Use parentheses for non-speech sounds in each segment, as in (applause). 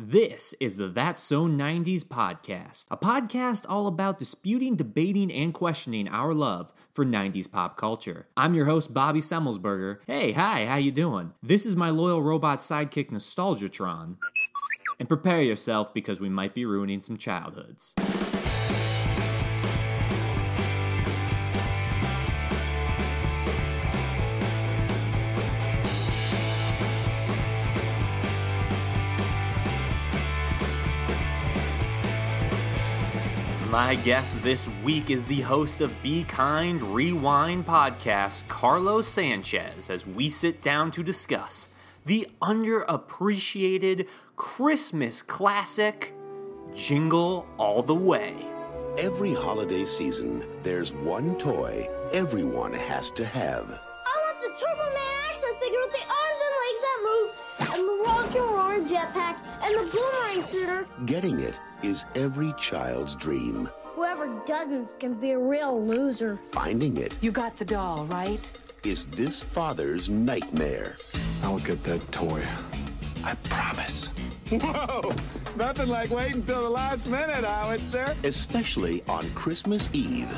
This is the That's So 90s podcast, a podcast all about disputing, debating, and questioning our love for 90s pop culture. I'm your host, Bobby Semmelsberger. Hey, hi, how you doing? This is my loyal robot sidekick, Nostalgiatron. And prepare yourself because we might be ruining some childhoods. My guest this week is the host of Be Kind Rewind podcast, Carlos Sanchez, as we sit down to discuss the underappreciated Christmas classic, Jingle All the Way. Every holiday season, there's one toy everyone has to have. I want the Turbo Man jetpack, and the boomerang shooter. Getting it is every child's dream. Whoever doesn't can be a real loser. Finding it You got the doll, right? is this father's nightmare. I'll get that toy. I promise. Whoa! Nothing like waiting till the last minute, Howitzer. Especially on Christmas Eve.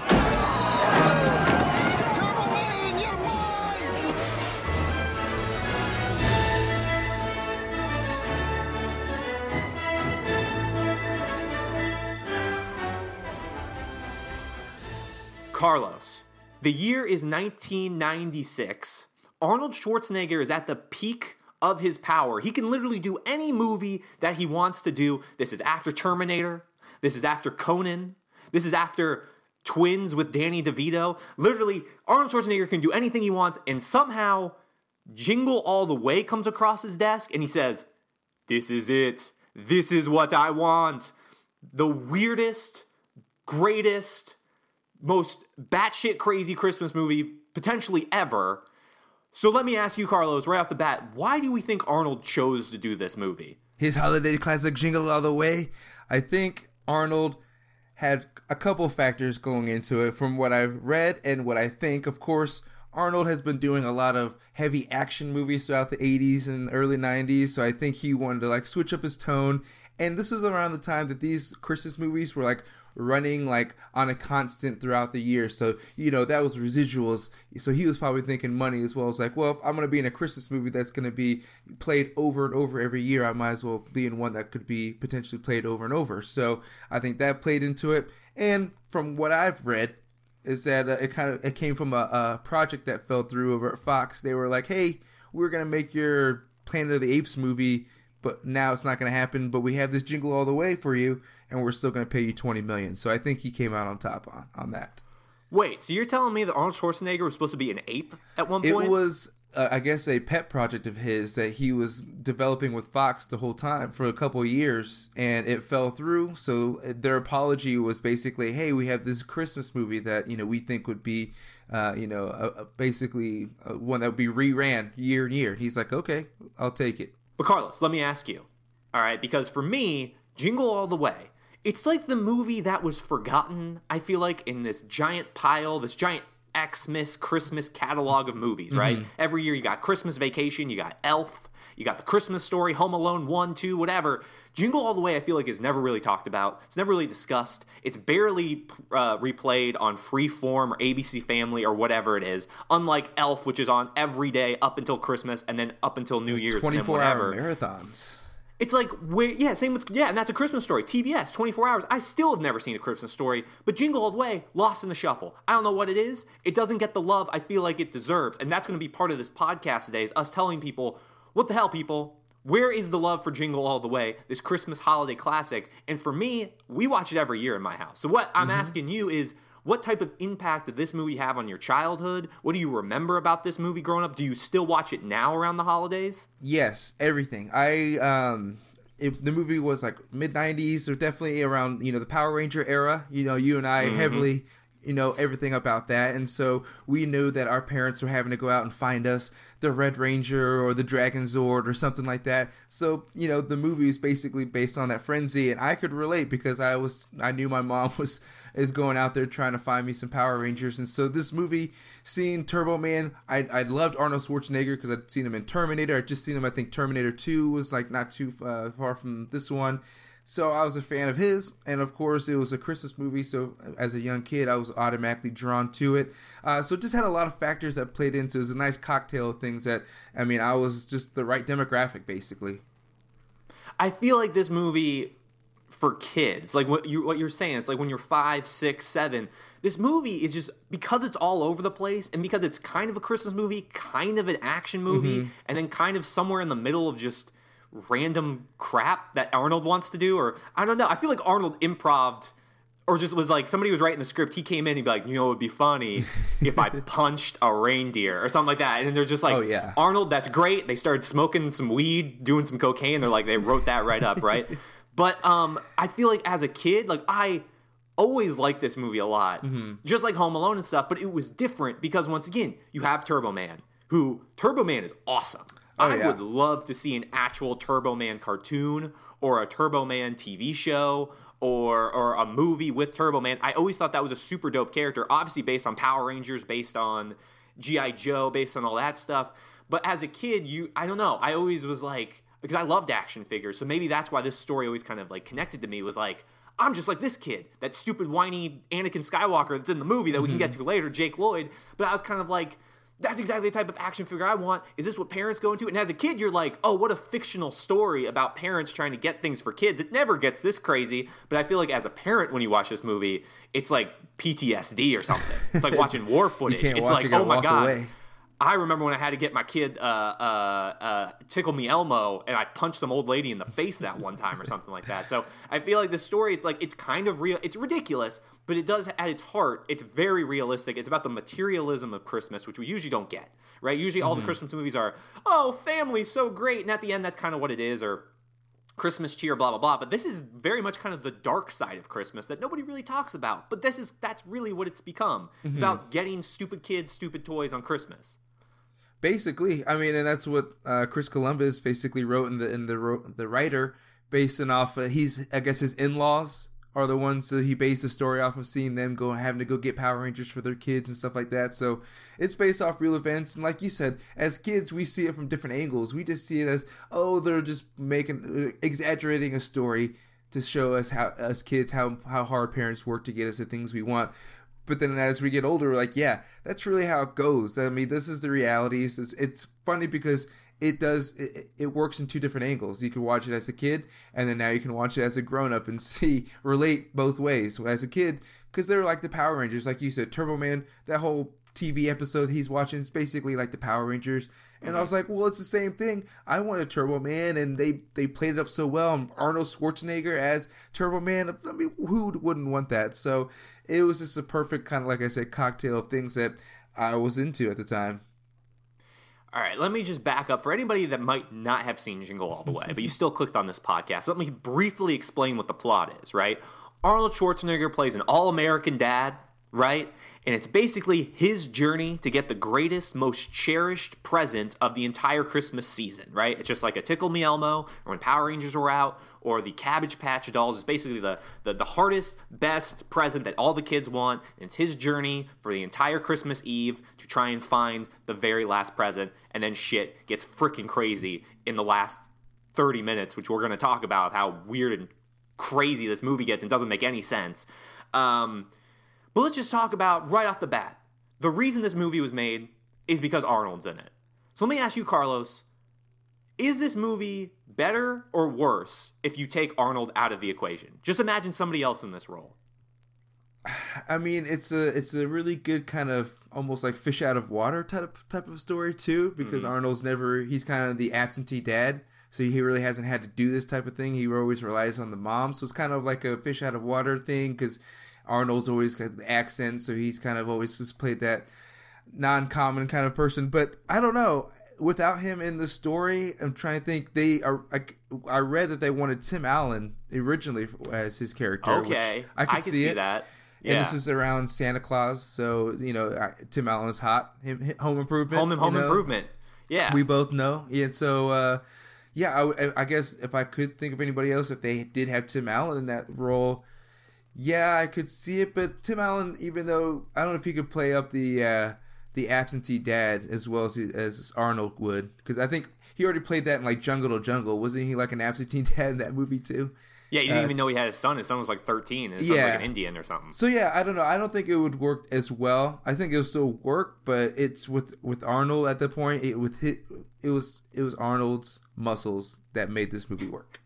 Carlos, the year is 1996. Arnold Schwarzenegger is at the peak of his power. He can literally do any movie that he wants to do. This is after Terminator. This is after Conan. This is after Twins with Danny DeVito. Literally, Arnold Schwarzenegger can do anything he wants, and somehow Jingle All the Way comes across his desk and he says, This is it. This is what I want. The weirdest, greatest, most batshit crazy Christmas movie potentially ever. So let me ask you, Carlos, right off the bat, why do we think Arnold chose to do this movie? his holiday classic Jingle All the Way. I think Arnold had a couple factors going into it from what I've read and what I think. Of course, Arnold has been doing a lot of heavy action movies throughout the 80s and early 90s, so I think he wanted to like switch up his tone. And this was around the time that these Christmas movies were like running like on a constant throughout the year. So, you know, that was residuals. So he was probably thinking money as well. It's like, well, if I'm going to be in a Christmas movie that's going to be played over and over every year, I might as well be in one that could be potentially played over and over. So I think that played into it. And from what I've read, is that uh, it kind of it came from a, a project that fell through over at Fox. They were like, "Hey, we're gonna make your Planet of the Apes movie, but now it's not gonna happen. But we have this Jingle All the Way for you, and we're still gonna pay you twenty million. So I think he came out on top on on that. Wait, so you're telling me that Arnold Schwarzenegger was supposed to be an ape at one point? It was, uh, I guess, a pet project of his that he was developing with Fox the whole time for a couple of years, and it fell through. So uh, their apology was basically, "Hey, we have this Christmas movie that you know we think would be, uh, you know, a, a basically uh one that would be reran year and year." He's like, "Okay, I'll take it." But Carlos, let me ask you. All right, because for me, Jingle All the Way, it's like the movie that was forgotten, I feel like, in this giant pile, this giant Xmas Christmas catalog of movies, right? Mm-hmm. Every year you got Christmas Vacation, you got Elf, you got The Christmas Story, Home Alone 1, 2, whatever. Jingle All the Way, I feel like, is never really talked about. It's never really discussed. It's barely uh, replayed on Freeform or ABC Family or whatever it is. Unlike Elf, which is on every day up until Christmas and then up until New Year's. and Twenty four hour marathons. It's like where yeah, same with yeah, and that's a Christmas story. TBS, 24 hours. I still have never seen a Christmas story, but Jingle All the Way, lost in the shuffle. I don't know what it is. It doesn't get the love I feel like it deserves, and that's going to be part of this podcast today. Is us telling people, what the hell, people. Where is the love for Jingle All the Way, this Christmas holiday classic? And for me, we watch it every year in my house. So, what I'm asking you is what type of impact did this movie have on your childhood? What do you remember about this movie growing up? Do you still watch it now around the holidays? Yes, everything. I um it, the movie was like mid 90s or definitely around, you know, the Power Ranger era. You know, you and I heavily you know everything about that. And so we knew that our parents were having to go out and find us the red ranger or the dragon zord or something like that. So you know the movie is basically based on that frenzy and i could relate because i was i knew my mom (laughs) was is going out there trying to find me some power rangers. And so this movie seeing turbo man i, I loved arnold schwarzenegger because i'd seen him in terminator. I'd just seen him i think terminator 2 was like not too uh, far from this one so I was a fan of his, and of course it was a Christmas movie. So as a young kid, I was automatically drawn to it. Uh, so it just had a lot of factors that played into. It was a nice cocktail of things that I mean, I was just the right demographic, basically. I feel like this movie for kids, like what you what you're saying, it's like when you're five, six, seven. This movie is just because it's all over the place, and because it's kind of a Christmas movie, kind of an action movie, mm-hmm. and then kind of somewhere in the middle of just random crap that Arnold wants to do, or I don't know. I feel like Arnold improved or just was like somebody was writing the script. He came in, he'd be like, you know, it'd be funny (laughs) if I punched a reindeer or something like that. And then they're just like, oh, yeah. Arnold, that's great. They started smoking some weed, doing some cocaine. They're like, they wrote that right up, right? (laughs) but um, I feel like as a kid, like I always liked this movie a lot, mm-hmm. just like Home Alone and stuff. But it was different because once again, you have Turbo Man, who Turbo Man is awesome. Oh, I yeah. would love to see an actual Turbo Man cartoon or a Turbo Man TV show or or a movie with Turbo Man. I always thought that was a super dope character, obviously based on Power Rangers, based on GI Joe, based on all that stuff. But as a kid, you I don't know, I always was like because I loved action figures. So maybe that's why this story always kind of like connected to me was like I'm just like this kid, that stupid whiny Anakin Skywalker that's in the movie that we can get (laughs) to later, Jake Lloyd. But I was kind of like that's exactly the type of action figure I want. Is this what parents go into? And as a kid, you're like, oh, what a fictional story about parents trying to get things for kids. It never gets this crazy. But I feel like as a parent, when you watch this movie, it's like PTSD or something. It's like (laughs) watching war footage. it's like, oh my god. Away. I remember when I had to get my kid uh, uh, uh, tickle me Elmo, and I punched some old lady in the face that one time or something like that. So I feel like the story, it's like it's kind of real. It's ridiculous, but it does at its heart, it's very realistic. It's about the materialism of Christmas, which we usually don't get, right? Usually, all mm-hmm. the Christmas movies are, oh, family, so great, and at the end, that's kind of what it is, or Christmas cheer, blah blah blah. But this is very much kind of the dark side of Christmas that nobody really talks about. But this is that's really what it's become. It's mm-hmm. about getting stupid kids stupid toys on Christmas. Basically, I mean, and that's what uh, Chris Columbus basically wrote in the in the the writer, basing off uh, he's I guess his in laws are the ones that he based the story off of seeing them go having to go get Power Rangers for their kids and stuff like that. So it's based off real events, and like you said, as kids we see it from different angles. We just see it as oh they're just making uh, exaggerating a story to show us how us kids how how hard parents work to get us the things we want. But then as we get older, like, yeah, that's really how it goes. I mean, this is the reality. It's, it's funny because it does it, it, works in two different angles. You can watch it as a kid, and then now you can watch it as a grown up and (laughs) see relate both ways. As a kid, because they're like the Power Rangers, like you said, Turbo Man. That whole TV episode he's watching is basically like the Power Rangers. And I was like, well, it's the same thing. I want a Turbo Man, and they they played it up so well. And Arnold Schwarzenegger as Turbo Man. I mean, who wouldn't want that? So it was just a perfect kind of like I said, cocktail of things that I was into at the time. All right, let me just back up for anybody that might not have seen Jingle All the Way, but you still clicked on this podcast. Let me briefly explain what the plot is. Right, Arnold Schwarzenegger plays an all-American dad. Right, and it's basically his journey to get the greatest, most cherished present of the entire Christmas season, right? It's just like a Tickle Me Elmo, or when Power Rangers were out, or the Cabbage Patch Dolls. It's basically the, the, the hardest, best present that all the kids want. And it's his journey for the entire Christmas Eve to try and find the very last present, and then shit gets freaking crazy in the last 30 minutes, which we're going to talk about how weird and crazy this movie gets and doesn't make any sense. Um, but let's just talk about right off the bat. The reason this movie was made is because Arnold's in it. So let me ask you, Carlos, is this movie better or worse if you take Arnold out of the equation? Just imagine somebody else in this role. (sighs) I mean, it's a it's a really good kind of almost like fish out of water type type of story too, because mm-hmm. Arnold's never he's kind of the absentee dad, so he really hasn't had to do this type of thing. He always relies on the mom, so it's kind of like a fish out of water thing because Arnold's always got the accent, so he's kind of always just played that non-common kind of person. But I don't know. Without him in the story, I'm trying to think. They are. I, I read that they wanted Tim Allen originally as his character. Okay, I could, I see, see, it. that. And this is around Santa Claus, so you know I- Tim Allen is hot. Him, Home Improvement, Home you Home know? Improvement. Yeah. We both know. Yeah, so uh, yeah, I guess if I could think of anybody else, if they did have Tim Allen in that role, yeah, I could see it. But Tim Allen, even though I don't know if he could play up the uh, the absentee dad as well as he, as Arnold would, because I think he already played that in like Jungle to Jungle. Wasn't he like an absentee (laughs) dad in that movie too? yeah, you didn't uh, even know he had a son. His son was like 13. And his Yeah. like an Indian or something. So yeah, I don't know. I don't think it would work as well. I think it'll still work, but it's with with Arnold at the point. It with hit, it was it was Arnold's muscles that made this movie work.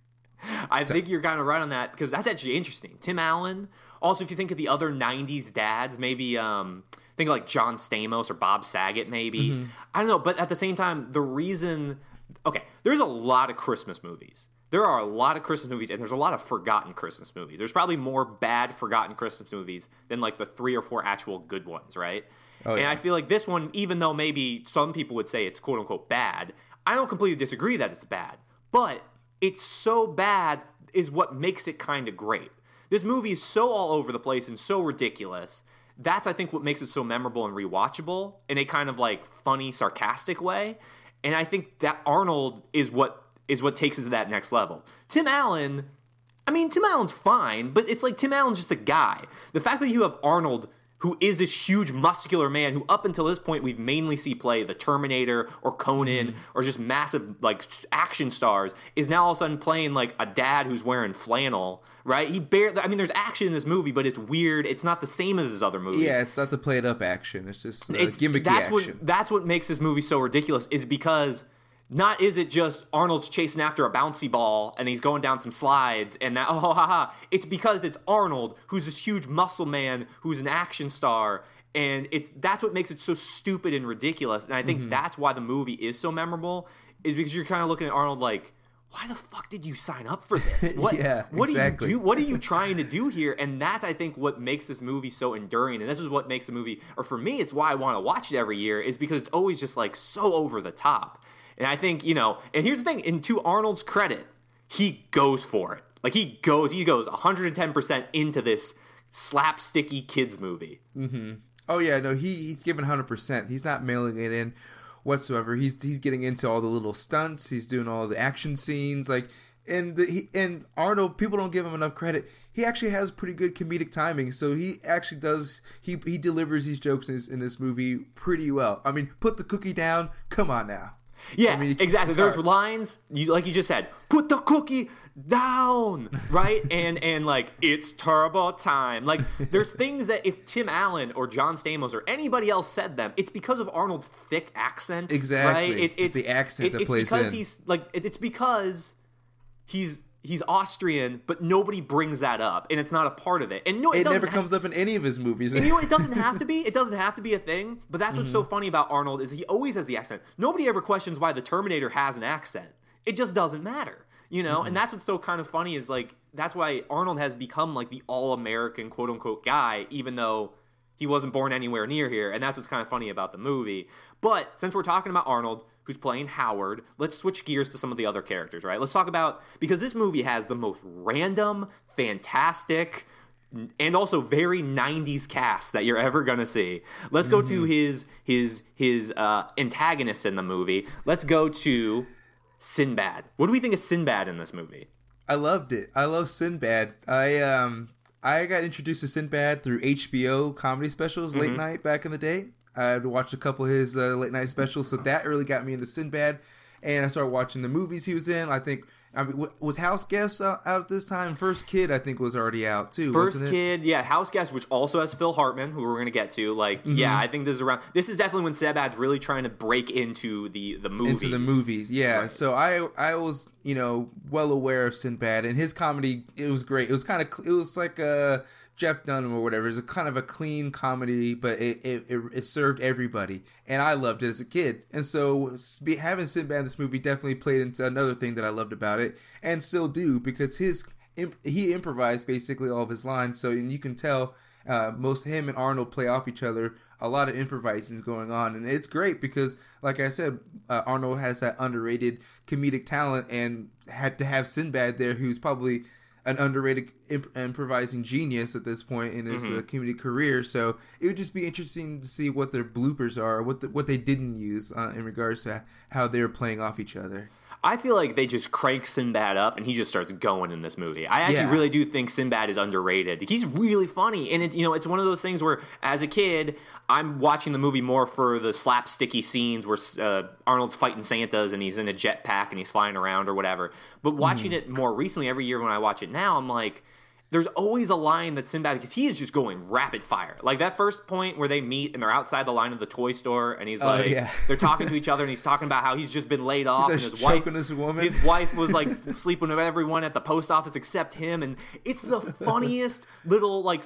I think you're kind of right on that because that's actually interesting. Tim Allen. Also, if you think of the other '90s dads, maybe um, think of like John Stamos or Bob Saget. Maybe Mm-hmm. I don't know, but at the same time, the reason okay, there's a lot of Christmas movies. There are a lot of Christmas movies, and there's a lot of forgotten Christmas movies. There's probably more bad forgotten Christmas movies than like the three or four actual good ones, right? and yeah. I feel like this one, even though maybe some people would say it's quote unquote bad, I don't completely disagree that it's bad. But it's so bad is what makes it kind of great. This movie is so all over the place and so ridiculous. That's I think what makes it so memorable and rewatchable in a kind of like funny, sarcastic way. And I think that Arnold is what is what takes us to that next level. Tim Allen, I mean, Tim Allen's fine, but it's like Tim Allen's just a guy. The fact that you have Arnold, who is this huge muscular man, who up until this point we've mainly see play the Terminator or Conan or just massive like action stars, is now all of a sudden playing like a dad who's wearing flannel. Right? He barely. I mean, there's action in this movie, but it's weird. It's not the same as his other movies. Yeah, it's not the played up action. It's just uh, It's- gimmicky that's action. What, that's what makes this movie so ridiculous is because not is it just Arnold's chasing after a bouncy ball and he's going down some slides and that (laughs) oh ha ha. It's because it's Arnold who's this huge muscle man who's an action star and it's that's what makes it so stupid and ridiculous. And I Mm-hmm. think that's why the movie is so memorable is because you're kind of looking at Arnold like. Why the fuck did you sign up for this? (laughs) What, Yeah, what exactly. do you do? What are you trying to do here? And that's, I think, what makes this movie so enduring. And this is what makes the movie, or for me, it's why I want to watch it every year, is because it's always just like so over the top. And I think, you know, and here's the thing, and to Arnold's credit, he goes for it. Like he goes, he goes 110% into this slapsticky kids movie. Mm-hmm. Oh yeah, no, he he's given hundred percent. He's not mailing it in whatsoever. He's he's getting into all the little stunts. He's doing all the action scenes, like and the, he and Arnold. People don't give him enough credit. He actually has pretty good comedic timing. So he actually does. He he delivers these jokes in this, in this movie pretty well. I mean, put the cookie down. Come on now. Yeah, I mean, exactly. it's There's hard. lines you like you just said. Put the cookie down, right? (laughs) and and like it's turbo time. Like (laughs) there's things that if Tim Allen or John Stamos or anybody else said them, it's because of Arnold's thick accent. Exactly. Right? It's the accent that it's plays because in. he's like it- it's because he's he's Austrian, but nobody brings that up, and it's not a part of it. And no, it, It never ha- comes up in any of his movies. and you know? It doesn't (laughs) have to be. It doesn't have to be a thing. But that's what's so Mm-hmm. funny about Arnold is he always has the accent. Nobody ever questions why the Terminator has an accent. It just doesn't matter, you know. Mm-hmm. And that's what's so kind of funny is like that's why Arnold has become like the all-American quote unquote guy, even though he wasn't born anywhere near here. And that's what's kind of funny about the movie. But since we're talking about Arnold, who's playing Howard, let's switch gears to some of the other characters, right? Let's talk about because this movie has the most random, fantastic, and also very 90s cast that you're ever gonna see. Let's go to his his his uh, antagonist in the movie. Let's go to Sinbad. What do we think of Sinbad in this movie? I loved it. I love Sinbad. I um I got introduced to Sinbad through HBO comedy specials late night back in the day. I'd watched a couple of his uh, late night specials, so that really got me into Sinbad. And I started watching the movies he was in. I think I mean, was House Guest uh, out at this time? First Kid, I think, was already out too. First wasn't it? Kid, yeah, House Guest, which also has Phil Hartman, who we're gonna get to. Like, Mm-hmm. yeah, I think this is around. This is definitely when Sinbad's really trying to break into the the movies. into the movies. Yeah. Right. So I I was you know well aware of Sinbad and his comedy. It was great. It was kind of it was like a Jeff Dunham or whatever. It was a kind of a clean comedy, but it it, it, it served everybody, and I loved it as a kid. And so having Sinbad in this movie definitely played into another thing that I loved about it, and still do because his he improvised basically all of his lines. So and you can tell uh, most him and Arnold play off each other. A lot of improvising is going on, and it's great because, like I said, uh, Arnold has that underrated comedic talent, and had to have Sinbad there, who's probably an underrated imp- improvising genius at this point in his Mm-hmm. uh, comedy career. So it would just be interesting to see what their bloopers are, what the, what they didn't use uh, in regards to how they're playing off each other. I feel like they just crank Sinbad up and he just starts going in this movie. I actually Yeah. really do think Sinbad is underrated. He's really funny, and it, you know, it's one of those things where, as a kid, I'm watching the movie more for the slapsticky scenes where uh, Arnold's fighting Santas and he's in a jetpack and he's flying around or whatever. But watching Mm. it more recently, every year when I watch it now, I'm like. There's always a line that Sinbad because he is just going rapid fire. Like that first point where they meet and they're outside the line of the toy store and he's Oh, like yeah. they're talking to (laughs) each other and he's talking about how he's just been laid off and his wife this woman. his wife was like (laughs) sleeping with everyone at the post office except him and it's the funniest little like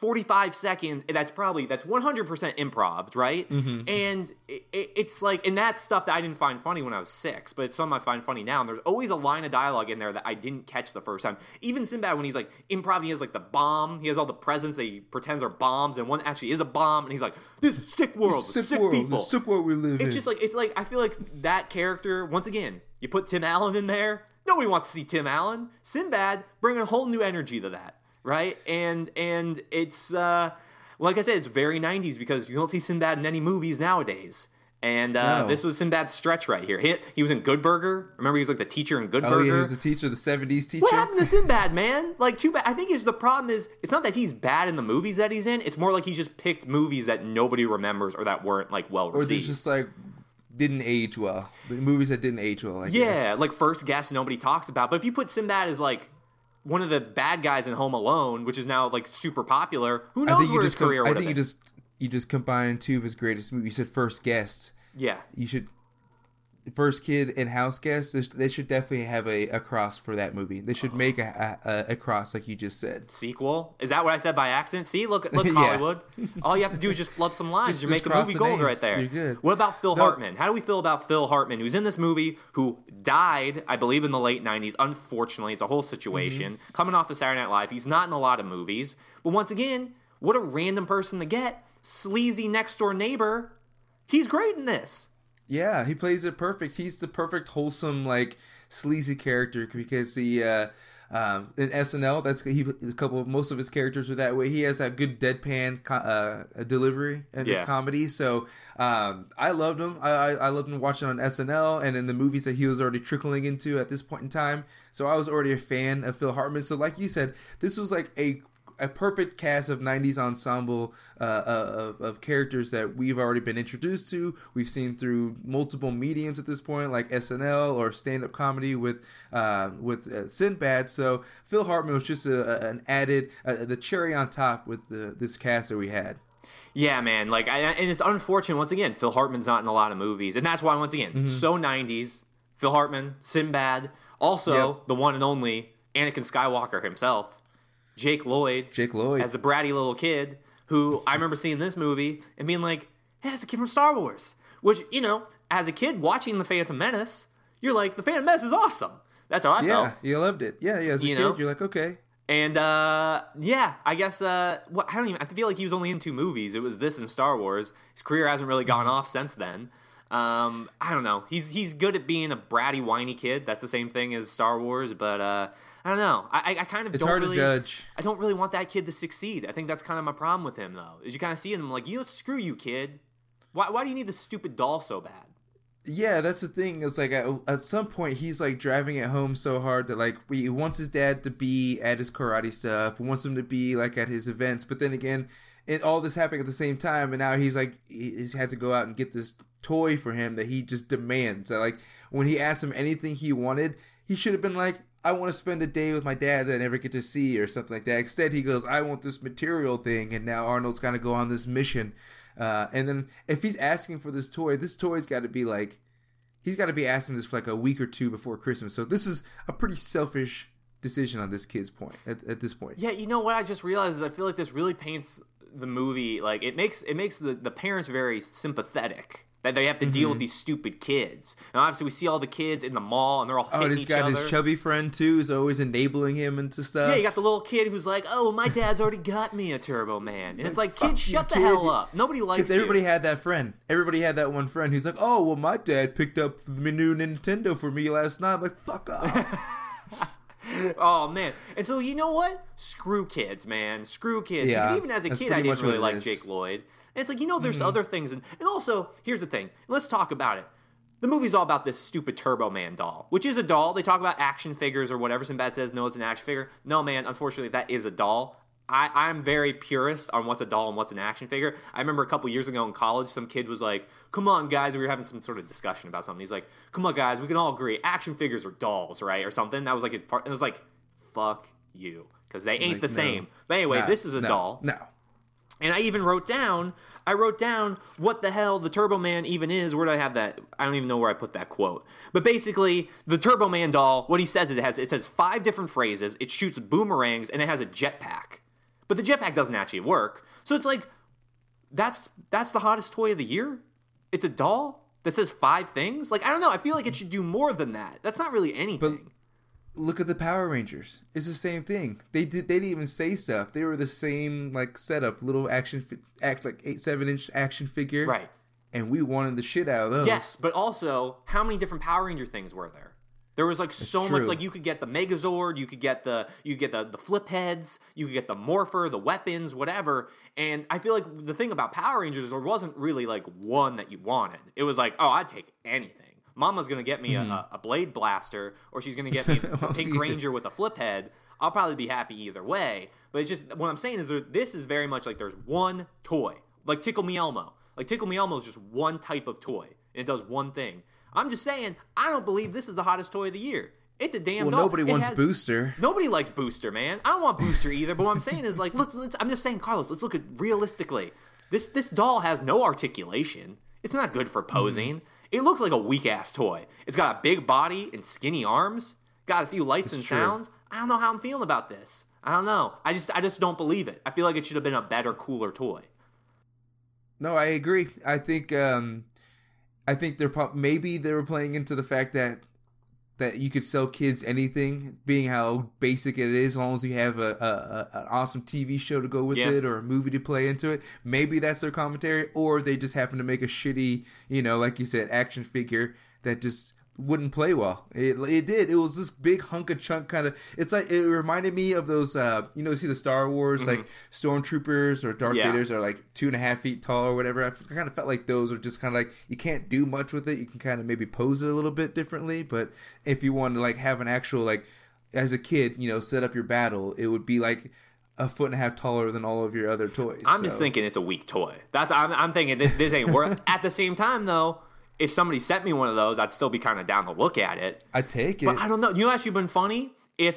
45 seconds and that's probably that's 100% improv right Mm-hmm. and it, it- it's like and that's stuff that i didn't find funny when i was six but it's something i find funny now and there's always a line of dialogue in there that i didn't catch the first time even sinbad when he's like improv he has like the bomb he has all the presents that he pretends are bombs and one actually is a bomb and he's like this is sick world sick, sick world, people sick world we live in. it's just like it's like I feel like that character once again. You put Tim Allen in there. Nobody wants to see Tim Allen. Sinbad bringing a whole new energy to that, right? And and it's uh, like I said, it's very '90s because you don't see Sinbad in any movies nowadays. And uh, No. this was Sinbad's stretch right here. He, he was in Good Burger. Remember, he was like the teacher in Good oh Burger. yeah, he was a teacher, the '70s teacher. What happened to Sinbad, man? Like, too bad. I think is the problem is it's not that he's bad in the movies that he's in. It's more like he just picked movies that nobody remembers or that weren't like well received. or they just like didn't age well. The movies that didn't age well. I Yeah, guess. like first Guess, nobody talks about. But if you put Sinbad as like one of the bad guys in Home Alone, which is now like super popular, who knows I think you where just his career com- I think you been? just you just combined two of his greatest movies. You said First Guest. yeah, You should First Kid and House Guest. They should definitely have a, a cross for that movie. They should make a, a a cross like you just said. sequel. Is that what I said by accident? See, look, look, (laughs) Hollywood. All you have to do is just flub some lines. Just- You're just making movie the gold right there. You're good. What about Phil No. Hartman? How do we feel about Phil Hartman, who's in this movie, who died, I believe, in the late '90s? Unfortunately, it's a whole situation. Mm-hmm. Coming off of Saturday Night Live, he's not in a lot of movies. But once again, what a random person to get. Sleazy next door neighbor. He's great in this. Yeah, he plays it perfect. He's the perfect wholesome like sleazy character because he uh um, in SNL, that's he. A couple, of, most of his characters are that way. He has that good deadpan co- uh, delivery in his comedy. So um, I loved him. I, I, I loved him watching on SNL and in the movies that he was already trickling into at this point in time. So I was already a fan of Phil Hartman. So like you said, this was like a a perfect cast of 90s ensemble uh, uh, of, of characters that we've already been introduced to we've seen through multiple mediums at this point like snl or stand-up comedy with uh, with uh, sinbad so phil hartman was just a, a- an added uh, the cherry on top with the, this cast that we had Yeah, man. Like, I, and it's unfortunate. Once again, Phil Hartman's not in a lot of movies, and that's why once again, Mm-hmm. so '90s. Phil Hartman, Sinbad, also Yep. the one and only Anakin Skywalker himself, Jake Lloyd, Jake Lloyd. as the bratty little kid who I remember seeing this movie and being like, "Hey, that's a kid from Star Wars." Which you know, as a kid watching the Phantom Menace, you're like, "The Phantom Menace is awesome." That's how I yeah felt. you loved it yeah yeah as a You kid know? you're like okay And uh, yeah, I guess uh, what I don't even. I feel like he was only in two movies. It was this and Star Wars. His career hasn't really gone off since then. Um, I don't know. He's he's good at being a bratty, whiny kid. That's the same thing as Star Wars. But uh, I don't know. I, I- kind of It's don't hard to really, judge. I don't really want that kid to succeed. I think that's kind of my problem with him, though. Is you kind of see him like, you know, screw you, kid. Why why do you need the stupid doll so bad? Yeah, that's the thing. It's like at, at some point he's like driving it home so hard that like he wants his dad to be at his karate stuff, wants him to be like at his events, but then again, it all this happening at the same time, and now he's like he he's had to go out and get this toy for him that he just demands. So, like when he asked him anything he wanted, he should have been like, "I want to spend a day with my dad that I never get to see" or something like that. Instead, he goes, "I want this material thing," and now Arnold's kind of go on this mission. Uh, and then if he's asking for this toy, this toy's got to be like he's got to be asking this for like a week or two before Christmas. So this is a pretty selfish decision on this kid's point at, at this point. Yeah, you know what I just realized is I feel like this really paints the movie like it makes it makes the, the parents very sympathetic that they have to deal Mm-hmm. with these stupid kids. And obviously we see all the kids in the mall and they're all Oh, and he's got other. his chubby friend too, who's always enabling him into stuff. yeah, you got the little kid who's like, "Oh, my dad's already got me a Turbo Man," and it's like, "Kid, shut the kid. hell up! Nobody likes because everybody you." had that friend. Everybody had that one friend who's like, "Oh, well, my dad picked up the new Nintendo for me last night." I'm like, fuck off. (laughs) (laughs) oh man. And so you know what? Screw kids, man. Screw kids. Yeah, even as a kid, I didn't really like is. Jake Lloyd. And it's like you know, there's other things, and, and also here's the thing. Let's talk about it. The movie's all about this stupid Turbo Man doll, which is a doll. They talk about action figures or whatever. Sinbad says, no, it's an action figure. No, man, unfortunately, that is a doll. I, I'm very purist on what's a doll and what's an action figure. I remember a couple years ago in college, some kid was like, come on, guys. We were having some sort of discussion about something. He's like, come on, guys. We can all agree. Action figures are dolls, right? Or something. That was like his part. And it was like, fuck you. Because they ain't Like, the no, same. But anyway, not. this is a No, doll. No. And I even wrote down, I wrote down what the hell the Turbo Man even is. Where do I have that? I don't even know where I put that quote. But basically, the Turbo Man doll, what he says is it has it says five different phrases. It shoots boomerangs and it has a jetpack. But the jetpack doesn't actually work. So it's like that's that's the hottest toy of the year. It's a doll that says five things. Like I don't know. I feel like it should do more than that. That's not really anything. But- Look at the Power Rangers. It's the same thing. They did. They didn't even say stuff. They were the same like setup, little action, fi- act like eight seven inch action figure. right. And we wanted the shit out of those. Yes, but also, how many different Power Ranger things were there? There was like so much. Like you could get the Megazord, you could get the you get the the flip heads, you could get the Morpher, the weapons, whatever. And I feel like the thing about Power Rangers is there wasn't really like one that you wanted. It was like, oh, I'd take anything. Mama's gonna get me a, a, a blade blaster, or she's gonna get me (laughs) a Pink Ranger with a flip head. I'll probably be happy either way. But it's just what I'm saying is there, this is very much like there's one toy, like Tickle Me Elmo. Like Tickle Me Elmo is just one type of toy, and it does one thing. I'm just saying, I don't believe this is the hottest toy of the year. It's a damn. Well, doll. nobody It wants has- Booster. Nobody likes Booster, man. I don't want Booster either. But what I'm saying is, like, look, I'm just saying, Carlos. Let's look at realistically. This this doll has no articulation. It's not good for posing. Mm-hmm. It looks like a weak ass toy. It's got a big body and skinny arms. Got a few lights and true. sounds. I don't know how I'm feeling about this. I don't know. I just I just don't believe it. I feel like it should have been a better, cooler toy. No, I agree. I think um I think they're maybe they were playing into the fact that that you could sell kids anything, being how basic it is, as long as you have a, a, a an awesome TV show to go with Yeah. it or a movie to play into it. Maybe that's their commentary, or they just happen to make a shitty, you know, like you said, action figure that just wouldn't play well. It, it did. It was this big hunk of chunk kind of. It's like it reminded me of those. uh You know, you see the Star Wars like stormtroopers or Darth Mm-hmm. Yeah. Vader's are like two and a half feet tall or whatever. I kind of felt like those are just kind of like you can't do much with it. You can kind of maybe pose it a little bit differently, but if you want to like have an actual like as a kid, you know, set up your battle, it would be like a foot and a half taller than all of your other toys. I'm just thinking it's a weak toy. That's I'm, I'm thinking this, this ain't worth. (laughs) At the same time, though, if somebody sent me one of those, I'd still be kind of down to look at it. I take it. But I don't know. You know, actually, been funny if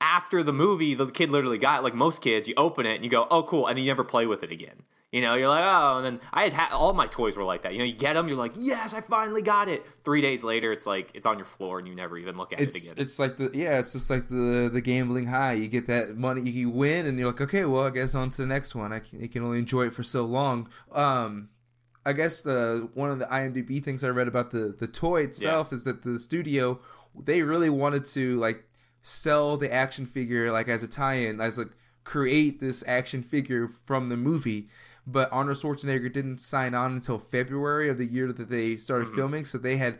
after the movie the kid literally got like most kids, you open it and you go, "Oh, cool," and then you never play with it again. You know, you're like, "Oh," and then I had ha- all my toys were like that. You know, you get them, you're like, "Yes, I finally got it." Three days later, it's like it's on your floor and you never even look at it's it again. it's like the yeah, it's just like the the gambling high. You get that money, you win, and you're like, okay, well, I guess on to the next one. I can, you can only enjoy it for so long. Um, I guess the one of the IMDb things I read about the the toy itself is that the studio they really wanted to like sell the action figure like as a tie-in, as like create this action figure from the movie. But Arnold Schwarzenegger didn't sign on until February of the year that they started mm-hmm. filming, so they had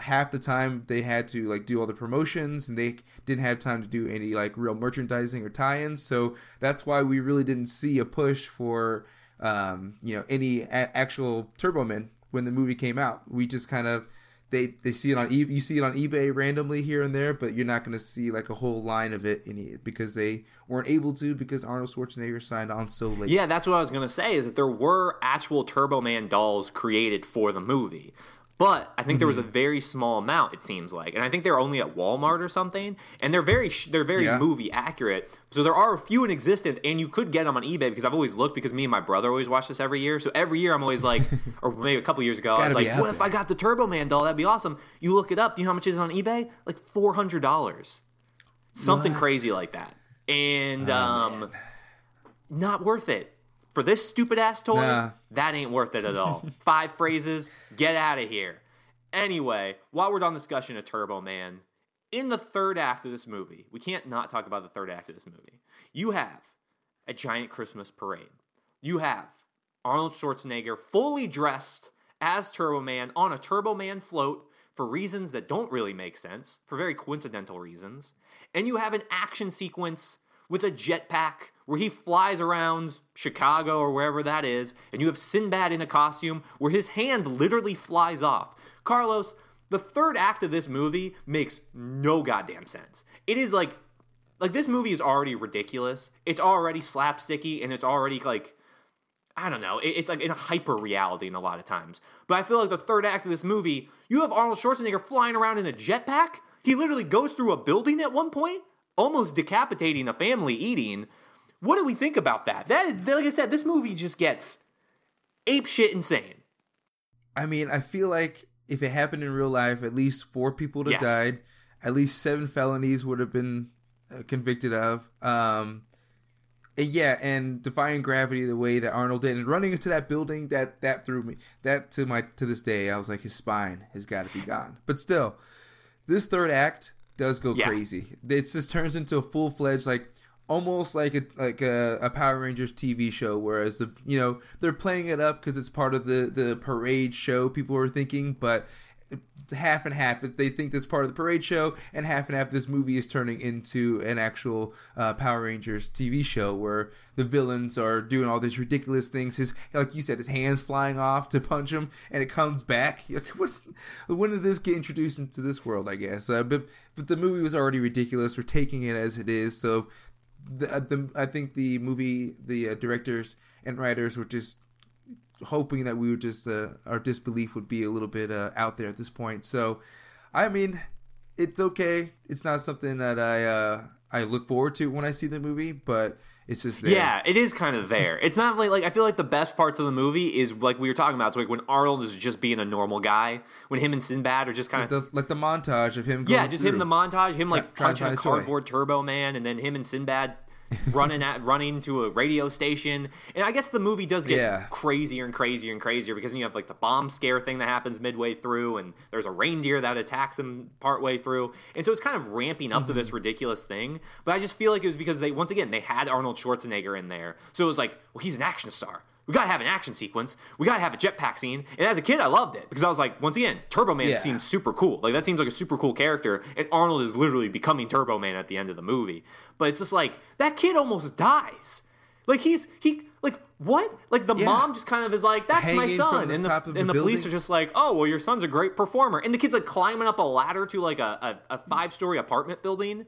half the time they had to like do all the promotions and they didn't have time to do any like real merchandising or tie-ins. So that's why we really didn't see a push for um, you know any a- actual turbo men when the movie came out we just kind of they they see it on e- you see it on ebay randomly here and there but you're not going to see like a whole line of it in because they weren't able to because arnold schwarzenegger signed on so late Yeah, that's what I was gonna say. Is that there were actual Turbo Man dolls created for the movie, but I think there was Mm-hmm. a very small amount. It seems like, and I think they're only at Walmart or something, and they're very sh- they're very Yeah. movie accurate. So there are a few in existence, and you could get them on eBay because I've always looked because me and my brother always watch this every year. So every year I'm always like, (laughs) or maybe a couple years ago, I was like, what if. I got the Turbo Man doll? That'd be awesome. You look it up. Do you know how much it is on eBay? Like four hundred dollars, something What? crazy like that, and Oh, um man. not worth it. For this stupid ass toy, Nah. that ain't worth it at all. (laughs) Five phrases, get out of here. Anyway, while we're done discussion of Turbo Man, in the third act of this movie, we can't not talk about the third act of this movie. You have a giant Christmas parade. You have Arnold Schwarzenegger fully dressed as Turbo Man on a Turbo Man float for reasons that don't really make sense, for very coincidental reasons. And you have an action sequence with a jetpack where he flies around Chicago or wherever that is, and you have Sinbad in a costume where his hand literally flies off. Carlos, the third act of this movie makes no goddamn sense. It is like like this movie is already ridiculous. It's already slapsticky and it's already like I don't know. It's like in a hyper reality in a lot of times. But I feel like the third act of this movie, you have Arnold Schwarzenegger flying around in a jetpack. He literally goes through a building at one point, almost decapitating a family eating. What do we think about that? That is, like I said, this movie just gets ape shit insane. I mean, I feel like if it happened in real life, at least four people would have Yes. died. At least seven felonies would have been uh, convicted of. Um, and yeah, and defying gravity the way that Arnold did, and running into that building that that threw me. That to my to this day, I was like, his spine has got to be gone. But still, this third act does go Yeah. crazy. It just turns into a full fledged like. Almost like a like a, a Power Rangers TV show, whereas the you know they're playing it up because it's part of the the parade show. People are thinking, but half and half. They think that's part of the parade show, and half and half. This movie is turning into an actual uh, Power Rangers TV show where the villains are doing all these ridiculous things. His, like you said, his hands flying off to punch him, and it comes back. (laughs) Like, what? When did this get introduced into this world? I guess, uh, but but the movie was already ridiculous. We're taking it as it is, so. The, uh, the, I think the movie, the uh, directors and writers were just hoping that we would just uh, our disbelief would be a little bit uh, out there at this point. So, I mean, it's okay. It's not something that I uh, I look forward to when I see the movie, but it's just there. Yeah, it is kind of there. It's not like like I feel like the best parts of the movie is like we were talking about. It's like when Arnold is just being a normal guy, when him and Sinbad are just kind Like of the, like the montage of him. Going yeah, just him the montage, him like to punching a a toy. cardboard Turbo Man, and then him and Sinbad running at running to a radio station. And I guess the movie does get Yeah. crazier and crazier and crazier because you have like the bomb scare thing that happens midway through, and there's a reindeer that attacks him partway through, and so it's kind of ramping up to Mm-hmm. this ridiculous thing. But I just feel like it was because they once again they had Arnold Schwarzenegger in there, so it was like, well, he's an action star. We gotta have an action sequence. We gotta have a jetpack scene. And as a kid, I loved it because I was like, once again, Turbo Man Yeah. seems super cool. Like that seems like a super cool character, and Arnold is literally becoming Turbo Man at the end of the movie. But it's just like that kid almost dies. Like he's he like what? Like the Yeah. mom just kind of is like, "That's my Hanging from son," and the, top the and the police are just like, "Oh, well, your son's a great performer," and the kid's like climbing up a ladder to like a, a, a five story apartment building,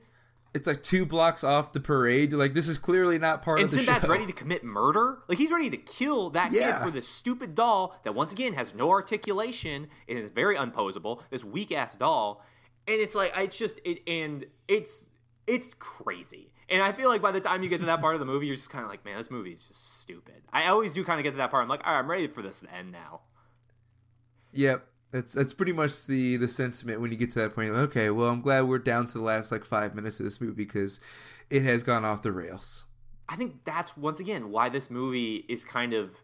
It's like two blocks off the parade. Like this is clearly not part and of the Sinbad's show. ready to commit murder. Like he's ready to kill that Yeah. kid for this stupid doll that once again has no articulation and is very unposable. This weak ass doll, and it's like it's just it, and it's it's crazy. And I feel like by the time you get to that part of the movie, you're just kind of like, man, this movie is just stupid. I always do kind of get to that part. I'm like, all right, I'm ready for this to end now. Yep. That's that's pretty much the the sentiment when you get to that point. Okay, well, I'm glad we're down to the last like five minutes of this movie because it has gone off the rails. I think that's once again why this movie is kind of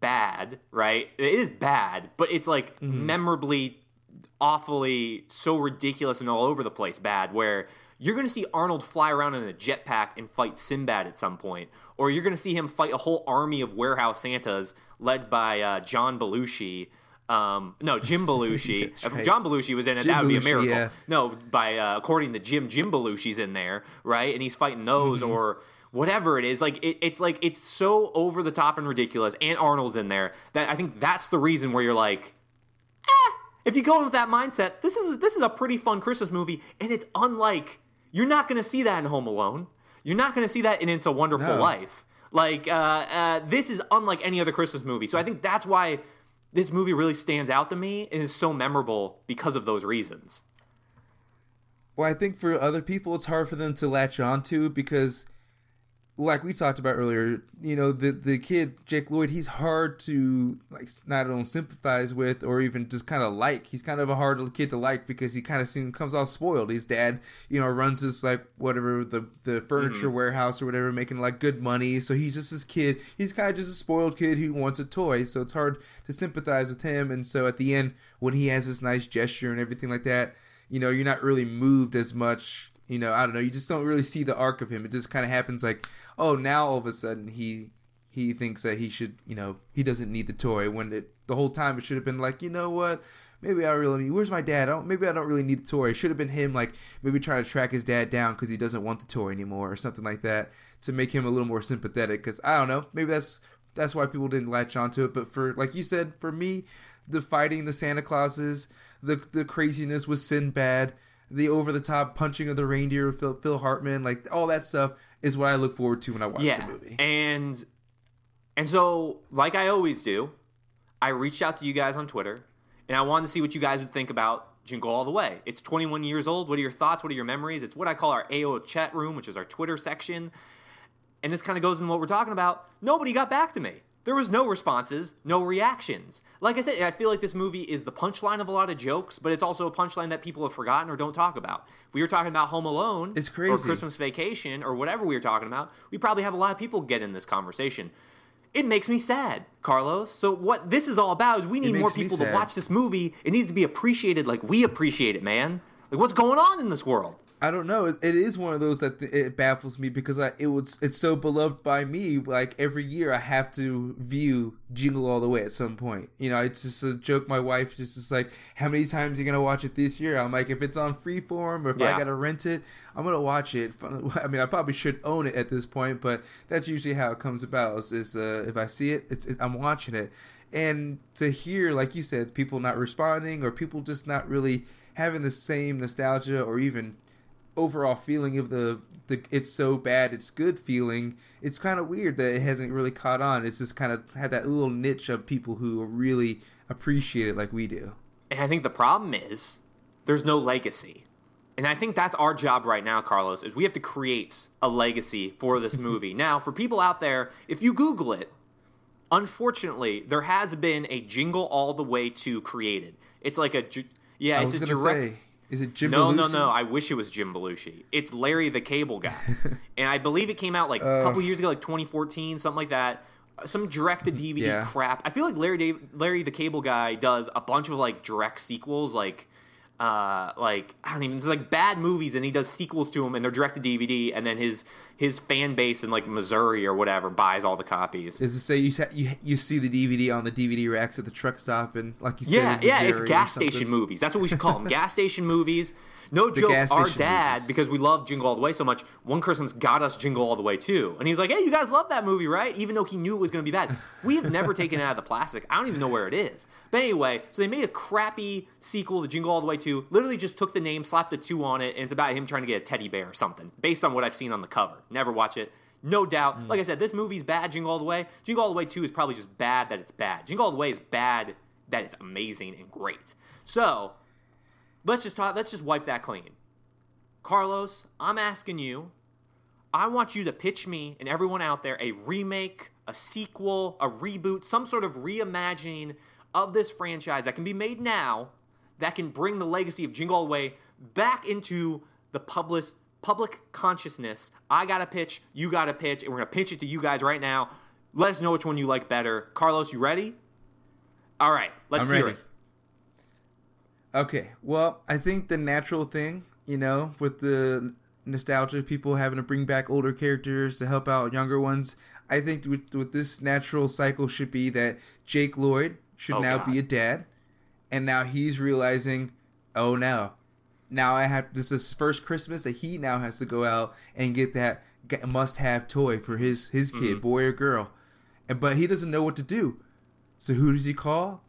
bad, right? It is bad, but it's like memorably, awfully, so ridiculous and all over the place bad. Where you're going to see Arnold fly around in a jetpack and fight Sinbad at some point, or you're going to see him fight a whole army of warehouse Santas led by uh, John Belushi. Um, no, Jim (laughs) Belushi. If right. John Belushi was in it, Jim that would be a miracle. yeah. No, by uh, according to Jim, Jim Belushi's in there, right? And he's fighting those Mm-hmm. or whatever it is. Like it, it's like it's so over the top and ridiculous. And Arnold's in there that I think that's the reason where you're like, eh. If you go in with that mindset, this is this is a pretty fun Christmas movie, and it's unlike you're not going to see that in Home Alone. You're not going to see that in It's a Wonderful No. Life. Like uh, uh, this is unlike any other Christmas movie. So I think that's why this movie really stands out to me and is so memorable because of those reasons. Well, I think for other people, it's hard for them to latch on to because, like we talked about earlier, you know, the the kid Jake Lloyd, he's hard to like not only sympathize with or even just kind of like. He's kind of a hard kid to like because he kind of seems comes all spoiled. His dad, you know, runs this like whatever the the furniture mm-hmm. warehouse or whatever, making like good money. So he's just this kid. He's kind of just a spoiled kid who wants a toy. So it's hard to sympathize with him. And so at the end, when he has this nice gesture and everything like that you know, you're not really moved as much. You know, I don't know. You just don't really see the arc of him. It just kind of happens like, oh, now all of a sudden he he thinks that he should, you know, he doesn't need the toy when it the whole time it should have been like, you know what? Maybe I really need. Where's my dad? I don't, maybe I don't really need the toy. It should have been him, like maybe trying to track his dad down because he doesn't want the toy anymore or something like that to make him a little more sympathetic. Because I don't know, maybe that's that's why people didn't latch onto it. But for like you said, for me, the fighting the Santa Clauses, the the craziness with Sinbad, the over the top punching of the reindeer with Phil, Phil Hartman, like all that stuff is what I look forward to when I watch yeah. the movie. And and so, like I always do, I reached out to you guys on Twitter, and I wanted to see what you guys would think about Jingle All the Way. It's 21 years old. What are your thoughts? What are your memories? It's what I call our AOL chat room, which is our Twitter section. And this kind of goes in what we're talking about. Nobody got back to me. There was no responses, no reactions. Like I said, I feel like this movie is the punchline of a lot of jokes, but it's also a punchline that people have forgotten or don't talk about. If we were talking about Home Alone It's crazy. or. Christmas Vacation or whatever we were talking about, we probably have a lot of people get in this conversation. It makes me sad, Carlos. So what this is all about is we need more people to watch this movie. It needs to be appreciated like we appreciate it, man. Like what's going on in this world? I don't know. It it is one of those that th- it baffles me because I it was it's so beloved by me. Like every year, I have to view Jingle All the Way at some point. You know, it's just a joke. My wife just is like, "How many times are you gonna watch it this year?" I'm like, "If it's on Freeform or if I gotta rent it, I'm gonna watch it." (laughs) I mean, I probably should own it at this point, but that's usually how it comes about. Is, is uh, if I see it, it's, it, I'm watching it, and to hear, like you said, people not responding or people just not really having the same nostalgia or even overall feeling of the the it's so bad it's good feeling it's kind of weird that it hasn't really caught on it's just kind of had that little niche of people who really appreciate it like we do And I think the problem is there's no legacy. And I think that's our job right now, Carlos, is we have to create a legacy for this (laughs) movie. now, for people out there, if you Google it, unfortunately, there has been a Jingle All the Way 2 created. It's like a yeah, i it's was a direct. say is it jim no, no, Belushi? no. I wish it was Jim Belushi. It's Larry the Cable Guy, (laughs) and I believe it came out like a couple years ago, like 2014, something like that. Some direct to (laughs) DVD Yeah. crap. I feel like Larry Dave, Larry the Cable Guy does a bunch of like direct sequels, like uh like I don't even there's like bad movies, and he does sequels to them, and they're direct to DVD, and then his his fan base in like Missouri or whatever buys all the copies. is to say you, you you see the dvd on the dvd racks at the truck stop and like you said Yeah, yeah, it's gas station movies. That's what we should call them. (laughs) gas station movies. No joke, our dad, movies. because we love Jingle All the Way so much, one Christmas got us Jingle All the Way 2. And he was like, hey, you guys love that movie, right? Even though he knew it was going to be bad. (laughs) We have never taken it out of the plastic. I don't even know where it is. But anyway, so they made a crappy sequel to Jingle All the Way 2, literally just took the name, slapped a 2 on it, and it's about him trying to get a teddy bear or something, based on what I've seen on the cover. Never watch it. No doubt. Like I said, this movie's bad, Jingle All the Way. Jingle All the Way 2 is probably just bad that it's bad. Jingle All the Way is bad that it's amazing and great. So, let's just talk, let's just wipe that clean. Carlos, I'm asking you, I want you to pitch me and everyone out there a remake, a sequel, a reboot, some sort of reimagining of this franchise that can be made now that can bring the legacy of Jingle All the Way back into the public public consciousness. I got a pitch, you got a pitch, and we're gonna pitch it to you guys right now. Let us know which one you like better. Carlos, you ready? All right, let's I'm hear ready. it. Okay, well, I think the natural thing, you know, with the nostalgia, of people having to bring back older characters to help out younger ones. I think with, with this natural cycle should be that Jake Lloyd should Oh, now God. be a dad, and now he's realizing, oh no, now I have this is first Christmas that he now has to go out and get that must have toy for his his kid, Mm-hmm. boy or girl, and but he doesn't know what to do. So who does he call?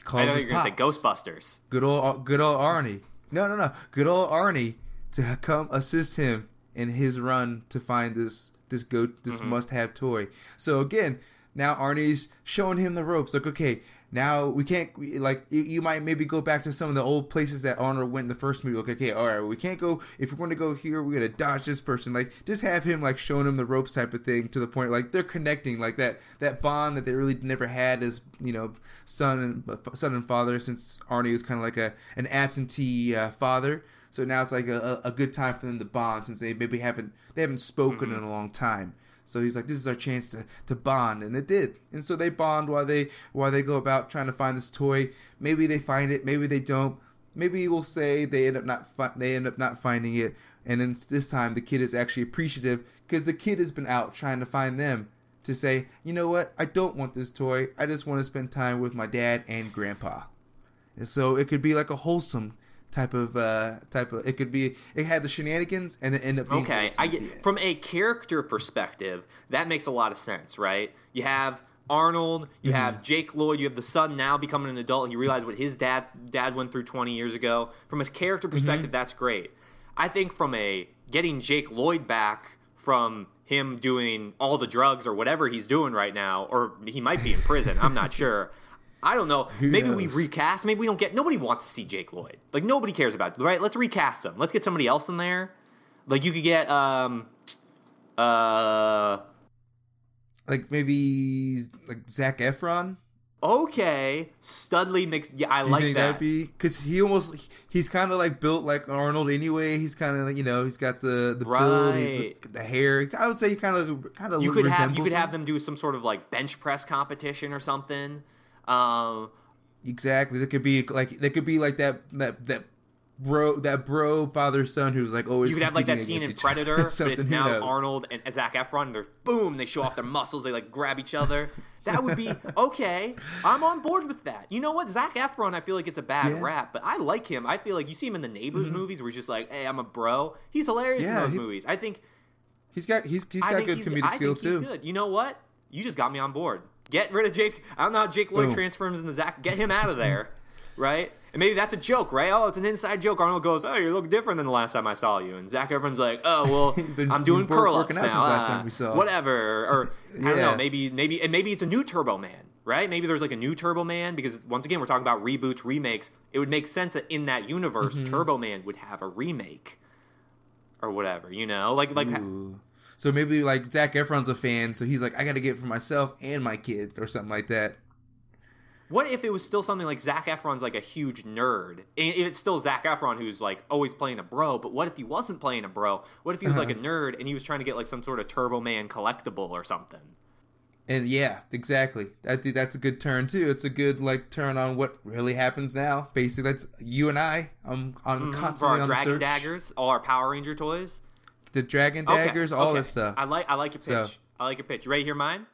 He calls I know you're gonna say Ghostbusters. good old good old Arnie. No, no, no. Good old Arnie to come assist him in his run to find this this go this Mm-hmm. must have toy. So again, now Arnie's showing him the ropes. Like, okay, now we can't like you, you might maybe go back to some of the old places that Arnold went in the first movie. Like, okay, all right, we can't go if we're going to go here. We're going to dodge this person. Like, just have him like showing him the ropes type of thing to the point like they're connecting like that that bond that they really never had as you know son and son and father since Arnie was kind of like a an absentee uh, father. So now it's like a, a a good time for them to bond since they maybe haven't they haven't spoken in a long time. So he's like, this is our chance to, to bond, and it did. And so they bond while they while they go about trying to find this toy. Maybe they find it, maybe they don't. Maybe we'll say they end up not fi- they end up not finding it, and then this time the kid is actually appreciative because the kid has been out trying to find them to say, you know what, I don't want this toy. I just want to spend time with my dad and grandpa. And so it could be like a wholesome type of uh type of it could be it had the shenanigans and then end up being Okay, I get from a character perspective, that makes a lot of sense, right? You have Arnold, you Mm-hmm. have Jake Lloyd, you have the son now becoming an adult. He realized what his dad dad went through 20 years ago. From a character Mm-hmm. perspective, that's great. I think from a getting Jake Lloyd back from him doing all the drugs or whatever he's doing right now, or he might be in prison. I'm not (laughs) sure. I don't know. Maybe we recast. Maybe we don't get. Nobody wants to see Jake Lloyd. Like nobody cares about. It, right? Let's recast him. Let's get somebody else in there. Like you could get um uh like maybe like Zach Efron. okay Studley mixed. Yeah, I Do you like think that. that'd be because he almost he's kind of like built like Arnold anyway. He's kind of like you know he's got the the build, he's Right. the hair. I would say he kind of kind of you could have you could have them do some sort of like bench press competition or something. Um, exactly. There could be like there could be like that that that bro that bro father son who's like always you could have like that scene in against each other Predator, (laughs) but it's now? Arnold and Zach Efron. And they're boom, they show off their muscles. They like grab each other. That would be (laughs) okay. I'm on board with that. You know what? Zach Efron, I feel like it's a bad Yeah. Mm-hmm. rap, but I like him. I feel like you see him in the Neighbors movies where he's just like, "Hey, I'm a bro." He's hilarious Yeah, in those he- movies. I think He's got he's he's got good he's, comedic I skill think he's too. Good. You know what? You just got me on board. Get rid of Jake. I don't know how Jake Lloyd Boom. transforms into Zach. Get him out of (laughs) there, right? And maybe that's a joke, right? Oh, it's an inside joke. Arnold goes, "Oh, you look different than the last time I saw you," and Zach Efron's like, "Oh, well, (laughs) been- I'm doing curl ups now. ah, time we saw." Whatever." Or I (laughs) don't know. Maybe, maybe, and maybe it's a new Turbo Man, right? Maybe there's like a new Turbo Man because once again, we're talking about reboots, remakes. It would make sense that in that universe, Mm-hmm. Turbo Man would have a remake or whatever. You know, like like. Ooh. So maybe like Zach Efron's a fan, so he's like, I got to get it for myself and my kid or something like that. What if it was still something like Zach Efron's like a huge nerd? And it's still Zach Efron who's like always playing a bro, but what if he wasn't playing a bro? What if he was like a Uh-huh. nerd and he was trying to get like some sort of Turbo Man collectible or something? And yeah, exactly. I think that's a good turn too. It's a good like turn on what really happens now. Basically, that's you and I. I'm on For constantly our on Dragon search. daggers, all our Power Ranger toys. The dragon Okay, daggers, all okay. this stuff. I like I like your So- pitch. I like your pitch. You ready to hear mine?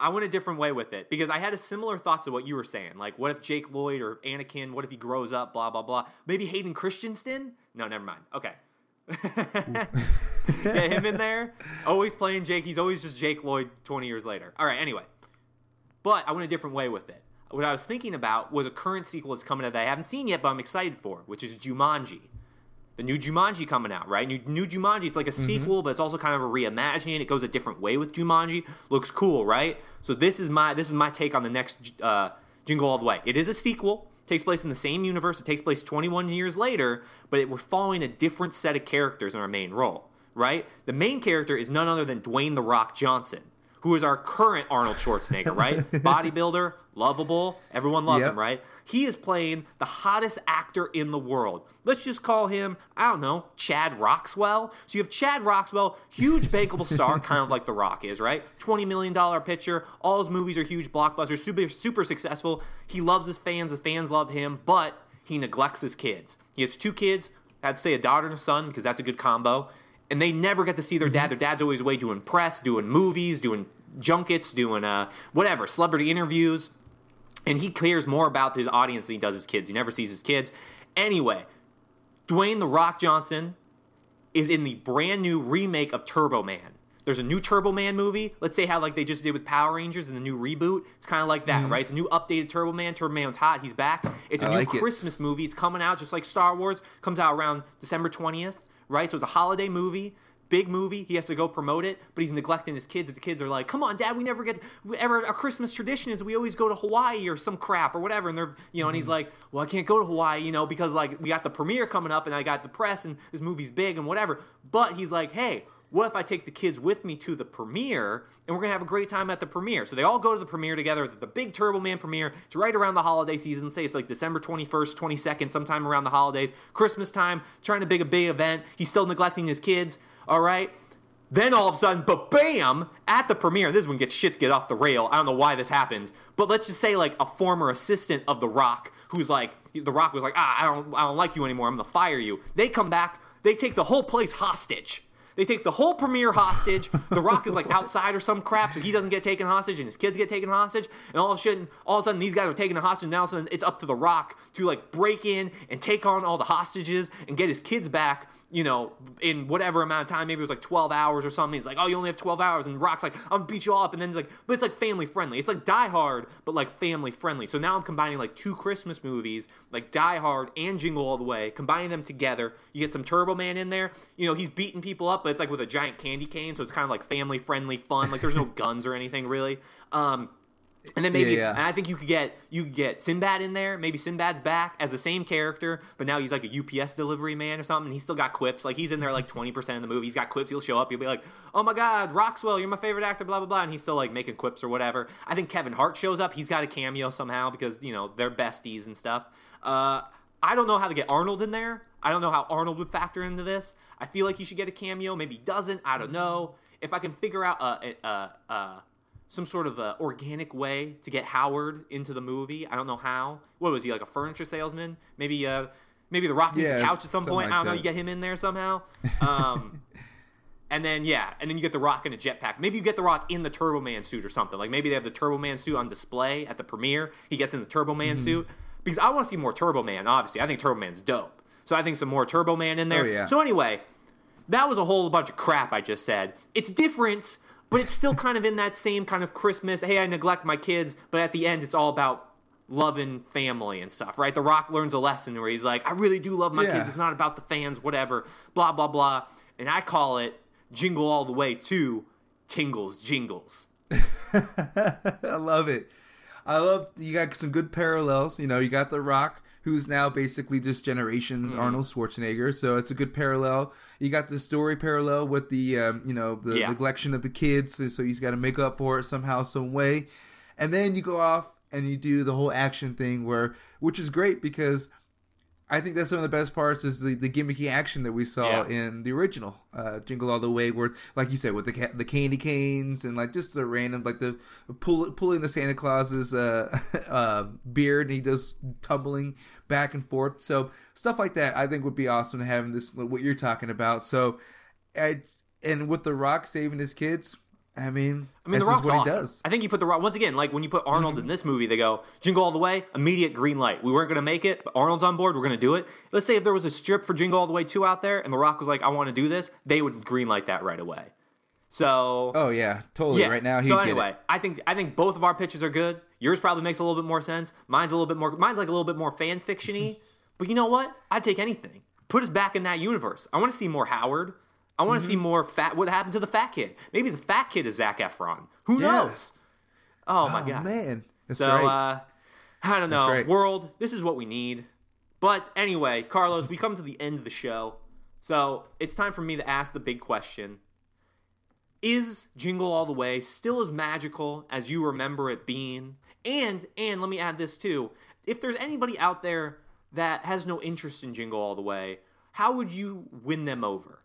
I went a different way with it because I had a similar thoughts to what you were saying. Like, what if Jake Lloyd or Anakin? What if he grows up? Blah blah blah. Maybe Hayden Christensen? No, never mind. Okay. (laughs) Get him in there. Always playing Jake. He's always just Jake Lloyd 20 years later. All right, anyway. But I went a different way with it. What I was thinking about was a current sequel that's coming out that I haven't seen yet, but I'm excited for, which is Jumanji. The new Jumanji coming out, right? New, new Jumanji. It's like a sequel, but it's also kind of a reimagining. It goes a different way with Jumanji. Looks cool, right? So this is my this is my take on the next uh, Jingle All the Way. It is a sequel. Takes place in the same universe. It takes place 21 years later, but it, we're following a different set of characters in our main role, right? The main character is none other than Dwayne the Rock Johnson, who is our current Arnold Schwarzenegger, right? (laughs) Bodybuilder, lovable, everyone loves Yep. him, right? He is playing the hottest actor in the world. Let's just call him, I don't know, Chad Roxwell. So you have Chad Roxwell, huge (laughs) bankable star, kind of like The Rock is, right? $20 million pitcher. All his movies are huge blockbusters, super, super successful. He loves his fans, the fans love him, but he neglects his kids. He has two kids, I'd say a daughter and a son, because that's a good combo. And they never get to see their dad. Their dad's always away doing press, doing movies, doing junkets, doing uh, whatever, celebrity interviews and he cares more about his audience than he does his kids. He never sees his kids. Anyway, Dwayne the Rock Johnson is in the brand new remake of Turbo Man. There's a new Turbo Man movie. Let's say how like they just did with Power Rangers and the new reboot. It's kind of like that, right? It's a new updated Turbo Man. Turbo Man's hot. He's back. It's a I new like it. Christmas movie. It's coming out just like Star Wars. Comes out around December 20th, right? So it's a holiday movie. Big movie. He has to go promote it, but he's neglecting his kids. The kids are like, "Come on, Dad, we never get we, ever. Our Christmas tradition is we always go to Hawaii or some crap or whatever." And they're, you know, and he's mm-hmm. like, "Well, I can't go to Hawaii, you know, because like we got the premiere coming up, and I got the press, and this movie's big and whatever." But he's like, "Hey." What if I take the kids with me to the premiere and we're gonna have a great time at the premiere? So they all go to the premiere together, the big Turbo Man premiere. It's right around the holiday season. Say it's like December 21st, 22nd, sometime around the holidays, Christmas time, trying to big a big event. He's still neglecting his kids. All right. Then all of a sudden, but bam, at the premiere, this is when get shit get off the rail. I don't know why this happens, but let's just say like a former assistant of The Rock, who's like, The Rock was like, ah, I don't, I don't like you anymore. I'm gonna fire you. They come back, they take the whole place hostage. They take the whole premiere hostage. The Rock is like outside or some crap, so he doesn't get taken hostage, and his kids get taken hostage. And all of a sudden, all of a sudden, these guys are taking a hostage. Now all of a sudden, it's up to the Rock to like break in and take on all the hostages and get his kids back. You know, in whatever amount of time, maybe it was like 12 hours or something. He's like, oh, you only have 12 hours. And Rock's like, I'm gonna beat you up. And then it's like, but it's like family friendly. It's like Die Hard, but like family friendly. So now I'm combining like two Christmas movies, like Die Hard and Jingle All the Way, combining them together. You get some Turbo Man in there. You know, he's beating people up, but it's like with a giant candy cane. So it's kind of like family friendly fun. Like there's no (laughs) guns or anything really. Um, and then maybe, Yeah, yeah. and I think you could get you could get Sinbad in there. Maybe Sinbad's back as the same character, but now he's like a UPS delivery man or something. He's still got quips. Like he's in there like twenty percent of the movie. He's got quips. He'll show up. He'll be like, "Oh my God, Roxwell, you're my favorite actor." Blah blah blah. And he's still like making quips or whatever. I think Kevin Hart shows up. He's got a cameo somehow because you know they're besties and stuff. Uh, I don't know how to get Arnold in there. I don't know how Arnold would factor into this. I feel like he should get a cameo. Maybe he doesn't. I don't know. If I can figure out a, a, a, a some sort of uh organic way to get Howard into the movie. I don't know how. What was he like a furniture salesman? Maybe uh maybe the Rock needs Yeah, a couch at some point. like I don't know. You get him in there somehow. Um, (laughs) and then yeah, and then you get the Rock in a jetpack. Maybe you get the Rock in the Turbo Man suit or something. Like maybe they have the Turbo Man suit on display at the premiere. He gets in the Turbo Man Mm-hmm. suit because I want to see more Turbo Man. Obviously, I think Turbo Man's dope. So I think some more Turbo Man in there. Oh, yeah. So anyway, that was a whole bunch of crap I just said. It's different, but it's still kind of in that same kind of Christmas. Hey, I neglect my kids, but at the end, it's all about loving family and stuff, right? The Rock learns a lesson where he's like, I really do love my Yeah. kids. It's not about the fans, whatever, blah, blah, blah. And I call it Jingle All the Way to Tingles Jingles. (laughs) I love it. I love you got some good parallels. You know, you got The Rock, who's now basically just generations Mm-hmm. Arnold Schwarzenegger, so it's a good parallel. You got the story parallel with the um, you know the Yeah. neglection of the kids, so- so he's got to make up for it somehow, some way. And then you go off and you do the whole action thing, where which is great because I think that's some of the best parts is the, the gimmicky action that we saw Yeah. in the original uh, Jingle All the Way, where like you said with the ca- the candy canes and like just the random like the pull, pulling the Santa Claus's uh, (laughs) uh, beard and he does tumbling back and forth. So stuff like that I think would be awesome to have in this what you're talking about. So I, and with the Rock saving his kids, I mean, I mean, The Rock's what awesome. he does. Mm-hmm. I think you put the Rock once again, like when you put Arnold in this movie, they go Jingle All the Way, immediate green light. We weren't going to make it, but Arnold's on board. We're going to do it. Let's say if there was a strip for Jingle All the Way two out there, and The Rock was like, "I want to do this," they would green light that right away. So Oh yeah, totally. yeah. Right now he so anyway. I think I think both of our pitches are good. Yours probably makes a little bit more sense. Mine's a little bit more. Mine's like a little bit more fan fictiony. (laughs) but you know what? I'd take anything. Put us back in that universe. I want to see more Howard. I want to Mm-hmm. see more fat. What happened to the fat kid? Maybe the fat kid is Zach Efron. Who Yeah. knows? Oh my Oh god, man, that's So right. uh, I don't know. right. World, this is what we need. But anyway, Carlos, we come to the end of the show. So it's time for me to ask the big question. Is Jingle All the Way still as magical as you remember it being? And and let me add this too. If there's anybody out there that has no interest in Jingle All the Way, how would you win them over?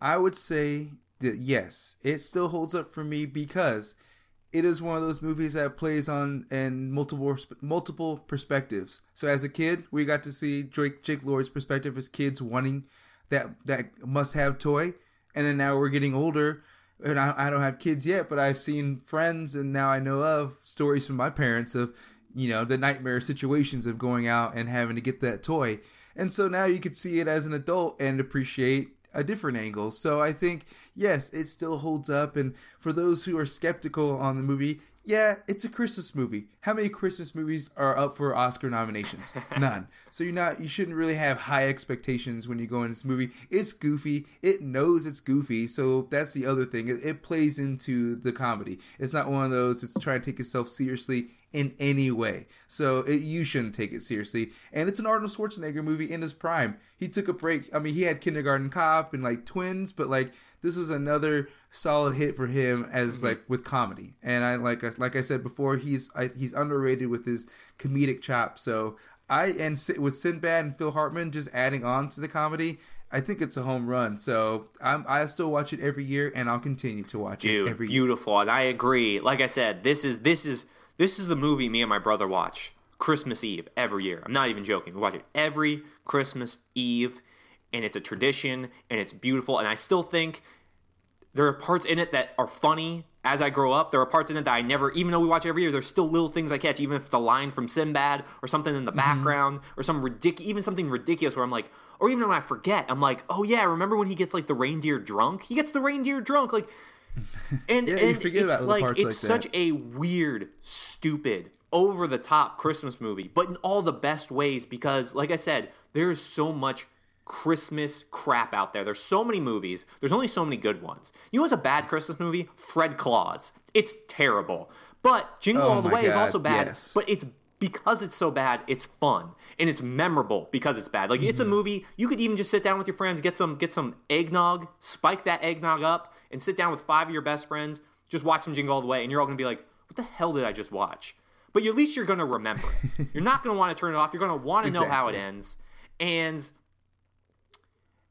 I would say that yes, it still holds up for me because it is one of those movies that plays on in multiple multiple perspectives. So as a kid, we got to see Drake Jake Lloyd's perspective as kids wanting that that must have toy, and then now we're getting older. And I, I don't have kids yet, but I've seen friends, and now I know of stories from my parents of, you know, the nightmare situations of going out and having to get that toy. And so now you could see it as an adult and appreciate a different angle. So I think, yes, it still holds up. And for those who are skeptical on the movie, yeah, it's a Christmas movie. How many Christmas movies are up for Oscar nominations? (laughs) None. So you're not, you shouldn't really have high expectations when you go in this movie. It's goofy. It knows it's goofy. So that's the other thing. It, it plays into the comedy. It's not one of those that's trying to take itself seriously in any way. So it, you shouldn't take it seriously. And it's an Arnold Schwarzenegger movie in his prime. He took a break. I mean, he had Kindergarten Cop and like Twins, but like this was another solid hit for him as mm-hmm. like with comedy. And I like like I said before, he's I, he's underrated with his comedic chop. So I and with Sinbad and Phil Hartman just adding on to the comedy. I think it's a home run. So I'm, I still watch it every year, and I'll continue to watch Dude, it every year. beautiful, and I agree. Like I said, this is this is this is the movie me and my brother watch Christmas Eve every year. I'm not even joking. We watch it every Christmas Eve, and it's a tradition, and it's beautiful. And I still think There are parts in it that are funny as I grow up. There are parts in it that I never, even though we watch it every year, there's still little things I catch, even if it's a line from Sinbad or something in the mm-hmm. background or some ridiculous, even something ridiculous where I'm like, or even when I forget, I'm like, oh yeah, remember when he gets like the reindeer drunk? He gets the reindeer drunk, like, (laughs) and, Yeah, you and forget it's about like it's like such that. a weird, stupid, over the top Christmas movie, but in all the best ways because, like I said, there is so much Christmas crap out there. There's so many movies. There's only so many good ones. You know what's a bad Christmas movie? Fred Claus. It's terrible. But Jingle Oh All the Way is also bad. yes. But it's because it's so bad, it's fun and it's memorable because it's bad. Like it's a Mm-hmm. movie you could even just sit down with your friends, get some get some eggnog, spike that eggnog up, and sit down with five of your best friends, just watch them Jingle All the Way, and you're all gonna be like, "What the hell did I just watch?" But at least you're gonna remember. (laughs) you're not gonna want to turn it off. You're gonna want to know how it ends, and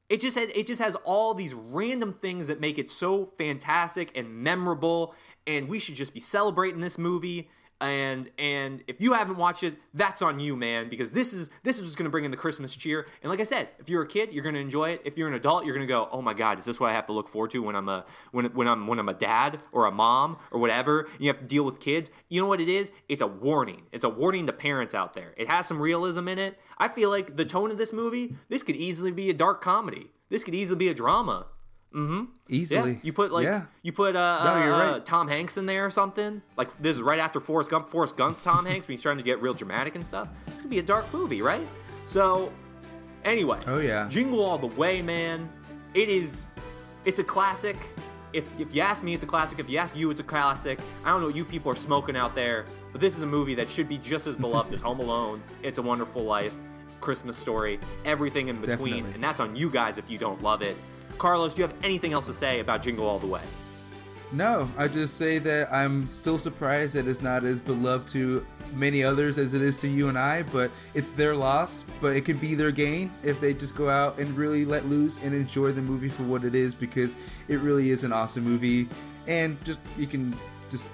it just has, it just has all these random things that make it so fantastic and memorable and we should just be celebrating this movie and and if you haven't watched it that's on you man because this is this is what's going to bring in the christmas cheer. And like i said if you're a kid you're going to enjoy it. If you're an adult you're going to go oh my god is this what i have to look forward to when i'm a when, when i'm when i'm a dad or a mom or whatever? You have to deal with kids. You know what it is? It's a warning. It's a warning to parents out there. It has some realism in it. I feel like the tone of this movie this could easily be a dark comedy. This could easily be a drama Easily. yeah, you put like yeah. you put uh, No, uh, right. Tom Hanks in there or something. Like this is right after Forrest Gump. Forrest Gump, Tom (laughs) Hanks, when he's trying to get real dramatic and stuff. It's gonna be a dark movie, right? So, anyway. Oh, yeah. Jingle all the way, man. It is. It's a classic. If if you ask me, it's a classic. If you ask you, it's a classic. I don't know what you people are smoking out there, but this is a movie that should be just as beloved as Home Alone. It's a Wonderful Life, Christmas Story, everything in between, Definitely. and that's on you guys if you don't love it. Carlos, do you have anything else to say about Jingle All the Way? No, I just say that I'm still surprised that it's not as beloved to many others as it is to you and I, but it's their loss, but it could be their gain if they just go out and really let loose and enjoy the movie for what it is because it really is an awesome movie and just you can just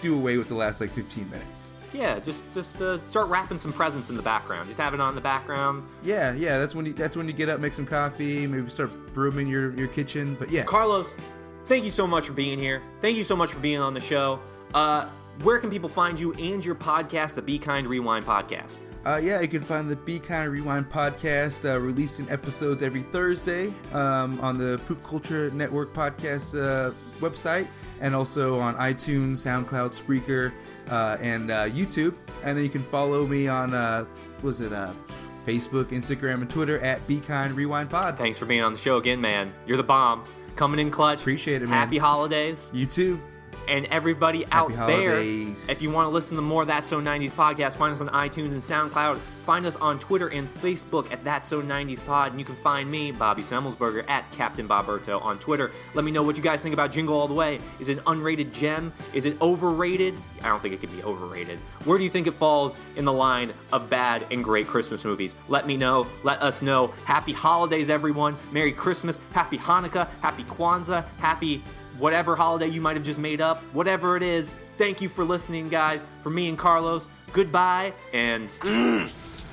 do away with the last like 15 minutes. Yeah, just just uh, start wrapping some presents in the background. Just have it on in the background. Yeah, yeah, that's when you that's when you get up, make some coffee, maybe start brooming your your kitchen, but yeah. Carlos, thank you so much for being here. Thank you so much for being on the show. Uh, where can people find you and your podcast, the Be Kind Rewind podcast? Uh, yeah, you can find the Be Kind Rewind podcast uh, releasing episodes every Thursday um, on the Poop Culture Network podcast uh, website and also on iTunes, SoundCloud, Spreaker, uh, and uh, YouTube. And then you can follow me on, uh, was it uh, Facebook, Instagram, and Twitter at Be Kind Rewind Pod. Thanks for being on the show again, man. You're the bomb. Coming in clutch. Appreciate it, man. Happy holidays. You too. And everybody out holidays. there. If you want to listen to more That's So 90s podcast, find us on iTunes and SoundCloud. Find us on Twitter and Facebook at That's So 90s Pod. And you can find me, Bobby Semmelsberger, at Captain Boberto on Twitter. Let me know what you guys think about Jingle All the Way. Is it an unrated gem? Is it overrated? I don't think it could be overrated. Where do you think it falls in the line of bad and great Christmas movies? Let me know. Let us know. Happy holidays, everyone. Merry Christmas. Happy Hanukkah. Happy Kwanzaa. Happy whatever holiday you might have just made up, whatever it is. Thank you for listening, guys. For me and Carlos, goodbye, and mm.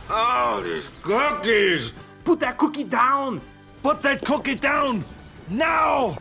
Oh, these cookies! put that cookie down! Put that cookie down! Now!